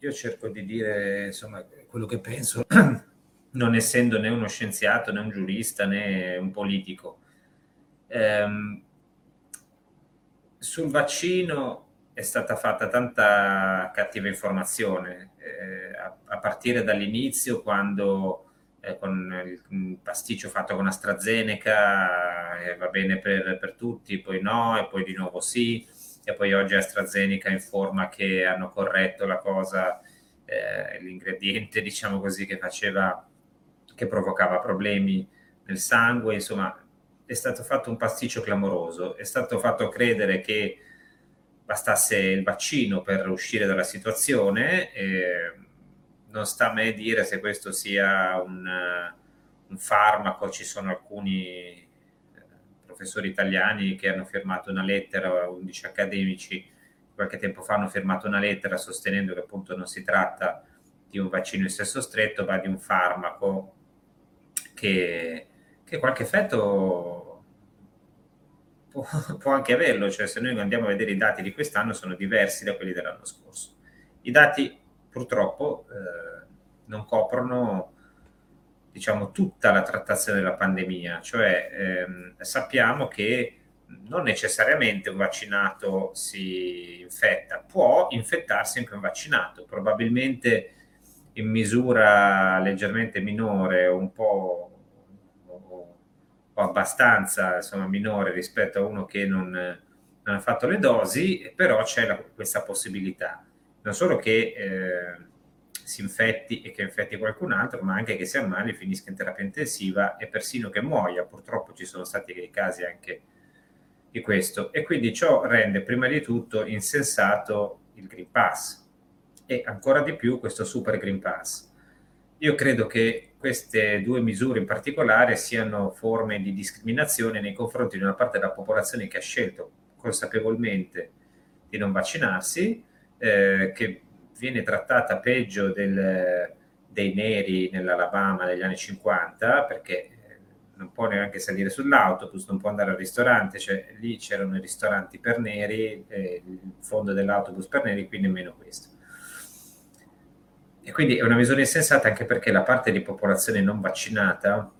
io cerco di dire insomma quello che penso, non essendo né uno scienziato né un giurista né un politico. Ehm, sul vaccino è stata fatta tanta cattiva informazione, eh, a, a, partire dall'inizio quando eh, con il pasticcio fatto con AstraZeneca eh, va bene per, per, tutti, poi no, e poi di nuovo sì, e poi oggi AstraZeneca informa che hanno corretto la cosa, eh, l'ingrediente diciamo così che faceva, che provocava problemi nel sangue, insomma è stato fatto un pasticcio clamoroso, è stato fatto credere che bastasse il vaccino per uscire dalla situazione. Eh, non sta a me dire se questo sia un, un farmaco, ci sono alcuni professori italiani che hanno firmato una lettera, 11 accademici qualche tempo fa hanno firmato una lettera sostenendo che appunto non si tratta di un vaccino in senso stretto, ma di un farmaco che, che qualche effetto può, può, anche averlo, cioè se noi andiamo a vedere i dati di quest'anno sono diversi da quelli dell'anno scorso. I dati purtroppo eh, non coprono diciamo tutta la trattazione della pandemia, cioè ehm, sappiamo che non necessariamente un vaccinato si infetta, può infettarsi anche un vaccinato, probabilmente in misura leggermente minore, un po' o, o abbastanza insomma, minore rispetto a uno che non, non ha fatto le dosi, però c'è la, questa possibilità. Non solo che eh, si infetti e che infetti qualcun altro, ma anche che si ammali, finisca in terapia intensiva e persino che muoia. Purtroppo ci sono stati dei casi anche di questo. E quindi ciò rende prima di tutto insensato il Green Pass e ancora di più questo Super Green Pass. Io credo che queste due misure in particolare siano forme di discriminazione nei confronti di una parte della popolazione che ha scelto consapevolmente di non vaccinarsi eh, che viene trattata peggio del, dei neri nell'Alabama negli anni 50 perché eh, non può neanche salire sull'autobus, non può andare al ristorante, cioè lì c'erano i ristoranti per neri, il fondo dell'autobus per neri, qui nemmeno questo. E quindi è una misura insensata anche perché la parte di popolazione non vaccinata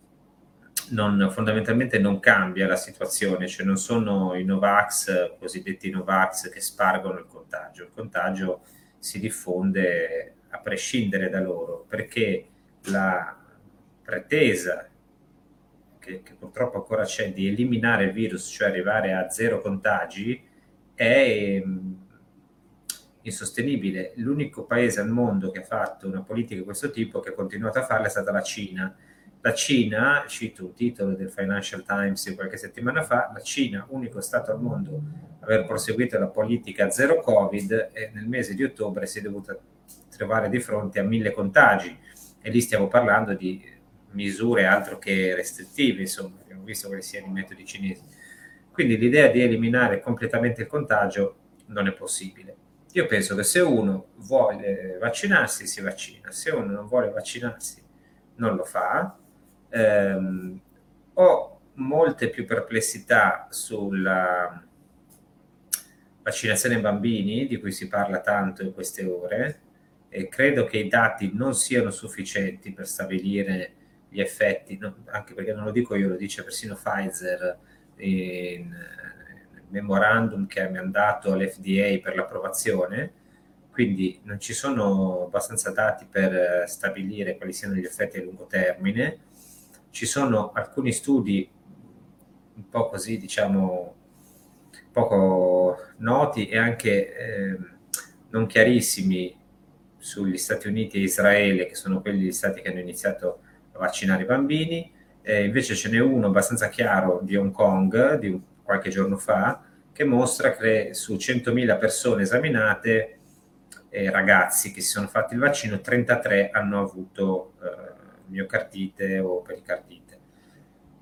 non, fondamentalmente non cambia la situazione, cioè non sono i Novax, cosiddetti Novax, che spargono il contagio. Il contagio si diffonde a prescindere da loro, perché la pretesa che, che purtroppo ancora c'è di eliminare il virus, cioè arrivare a zero contagi, è mm, insostenibile. L'unico paese al mondo che ha fatto una politica di questo tipo, che ha continuato a farla, è stata la Cina la Cina, cito un titolo del Financial Times di qualche settimana fa, la Cina, unico Stato al mondo a aver proseguito la politica zero Covid, e nel mese di ottobre si è dovuta trovare di fronte a mille contagi. E lì stiamo parlando di misure altro che restrittive, insomma, abbiamo visto quali siano i metodi cinesi. Quindi l'idea di eliminare completamente il contagio non è possibile. Io penso che se uno vuole vaccinarsi, si vaccina, se uno non vuole vaccinarsi, non lo fa, ehm, ho molte più perplessità sulla vaccinazione ai bambini, di cui si parla tanto in queste ore, e credo che i dati non siano sufficienti per stabilire gli effetti, no, anche perché non lo dico io, lo dice persino Pfizer in, nel memorandum che ha mandato all'FDA per l'approvazione, quindi non ci sono abbastanza dati per stabilire quali siano gli effetti a lungo termine ci sono alcuni studi un po' così, diciamo, poco noti e anche eh, non chiarissimi sugli Stati Uniti e Israele, che sono quelli stati che hanno iniziato a vaccinare i bambini. Eh, invece ce n'è uno abbastanza chiaro di Hong Kong, di un, qualche giorno fa, che mostra che su 100.000 persone esaminate, eh, ragazzi che si sono fatti il vaccino, 33 hanno avuto eh, miocardite o pericardite.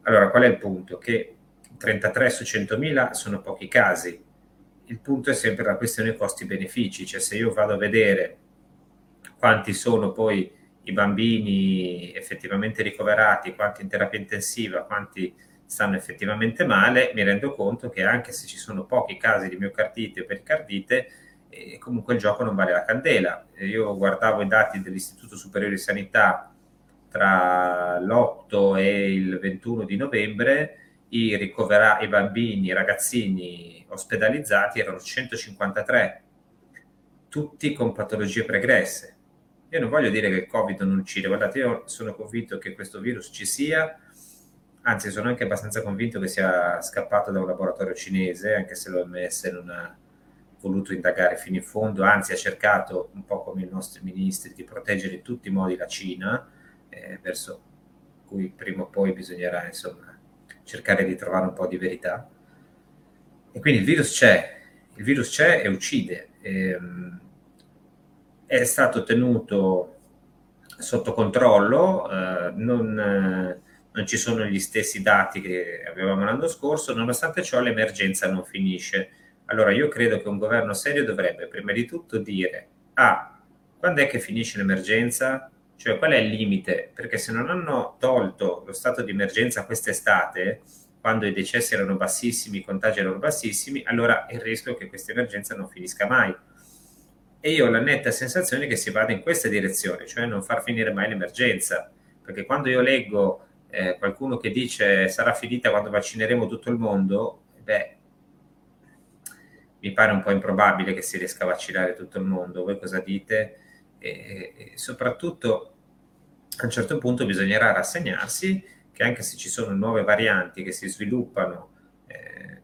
Allora, qual è il punto? Che 33 su 100.000 sono pochi casi. Il punto è sempre la questione costi-benefici, cioè se io vado a vedere quanti sono poi i bambini effettivamente ricoverati, quanti in terapia intensiva, quanti stanno effettivamente male, mi rendo conto che anche se ci sono pochi casi di miocardite o pericardite, e comunque il gioco non vale la candela. Io guardavo i dati dell'Istituto Superiore di Sanità tra l'8 e il 21 di novembre, i ricoverati, i bambini, i ragazzini ospedalizzati erano 153, tutti con patologie pregresse. Io non voglio dire che il Covid non uccide, guardate, io sono convinto che questo virus ci sia, anzi sono anche abbastanza convinto che sia scappato da un laboratorio cinese, anche se l'OMS non ha voluto indagare fino in fondo, anzi ha cercato, un po' come i nostri ministri, di proteggere in tutti i modi la Cina, eh, verso cui prima o poi bisognerà insomma cercare di trovare un po' di verità. E quindi il virus c'è, il virus c'è e uccide. E, um, è stato tenuto sotto controllo, eh, non, eh, non, ci sono gli stessi dati che avevamo l'anno scorso, nonostante ciò l'emergenza non finisce. Allora io credo che un governo serio dovrebbe prima di tutto dire, ah, quando è che finisce l'emergenza? Cioè, qual è il limite? Perché se non hanno tolto lo stato di emergenza quest'estate, quando i decessi erano bassissimi, i contagi erano bassissimi, allora il rischio è che questa emergenza non finisca mai. E io ho la netta sensazione che si vada in questa direzione, cioè non far finire mai l'emergenza. Perché quando io leggo eh, qualcuno che dice sarà finita quando vaccineremo tutto il mondo, beh, mi pare un po' improbabile che si riesca a vaccinare tutto il mondo. Voi cosa dite? E, e soprattutto a un certo punto bisognerà rassegnarsi che anche se ci sono nuove varianti che si sviluppano eh,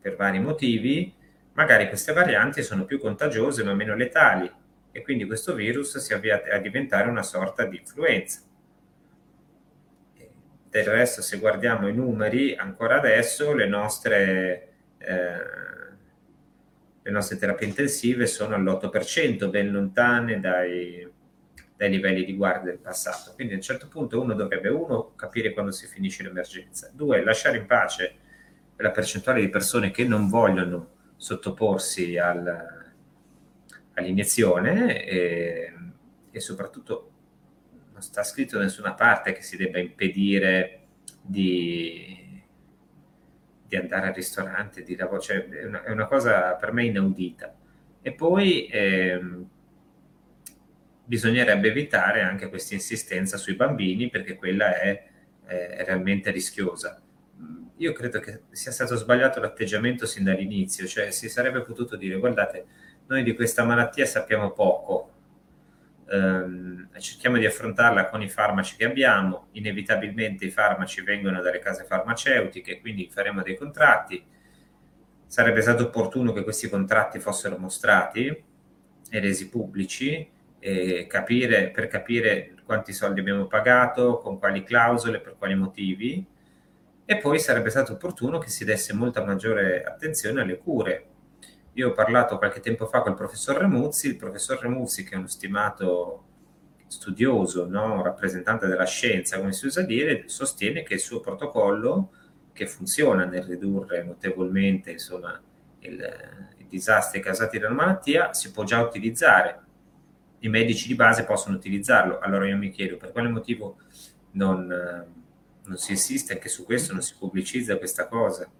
per vari motivi, magari queste varianti sono più contagiose ma meno letali e quindi questo virus si avvia a diventare una sorta di influenza. Del resto, se guardiamo i numeri, ancora adesso le nostre eh, le nostre terapie intensive sono all'8%, ben lontane dai, dai livelli di guardia del passato. Quindi a un certo punto uno dovrebbe, uno, capire quando si finisce l'emergenza, due, lasciare in pace la percentuale di persone che non vogliono sottoporsi al, all'iniezione e, e soprattutto non sta scritto da nessuna parte che si debba impedire di di andare al ristorante, di lavorare, cioè è una, è una, cosa per me inaudita. E poi ehm, bisognerebbe evitare anche questa insistenza sui bambini perché quella è, è realmente rischiosa. Io credo che sia stato sbagliato l'atteggiamento sin dall'inizio, cioè si sarebbe potuto dire guardate, noi di questa malattia sappiamo poco, ehm, cerchiamo di affrontarla con i farmaci che abbiamo, inevitabilmente i farmaci vengono dalle case farmaceutiche, quindi faremo dei contratti. Sarebbe stato opportuno che questi contratti fossero mostrati e resi pubblici e capire, per capire quanti soldi abbiamo pagato, con quali clausole, per quali motivi. E poi sarebbe stato opportuno che si desse molta maggiore attenzione alle cure, io ho parlato qualche tempo fa col professor Remuzzi, il professor Remuzzi che è uno stimato studioso, no? rappresentante della scienza, come si usa dire, sostiene che il suo protocollo, che funziona nel ridurre notevolmente insomma, il, i disastri causati dalla malattia, si può già utilizzare. I medici di base possono utilizzarlo. Allora io mi chiedo per quale motivo non, non si insiste anche su questo, non si pubblicizza questa cosa.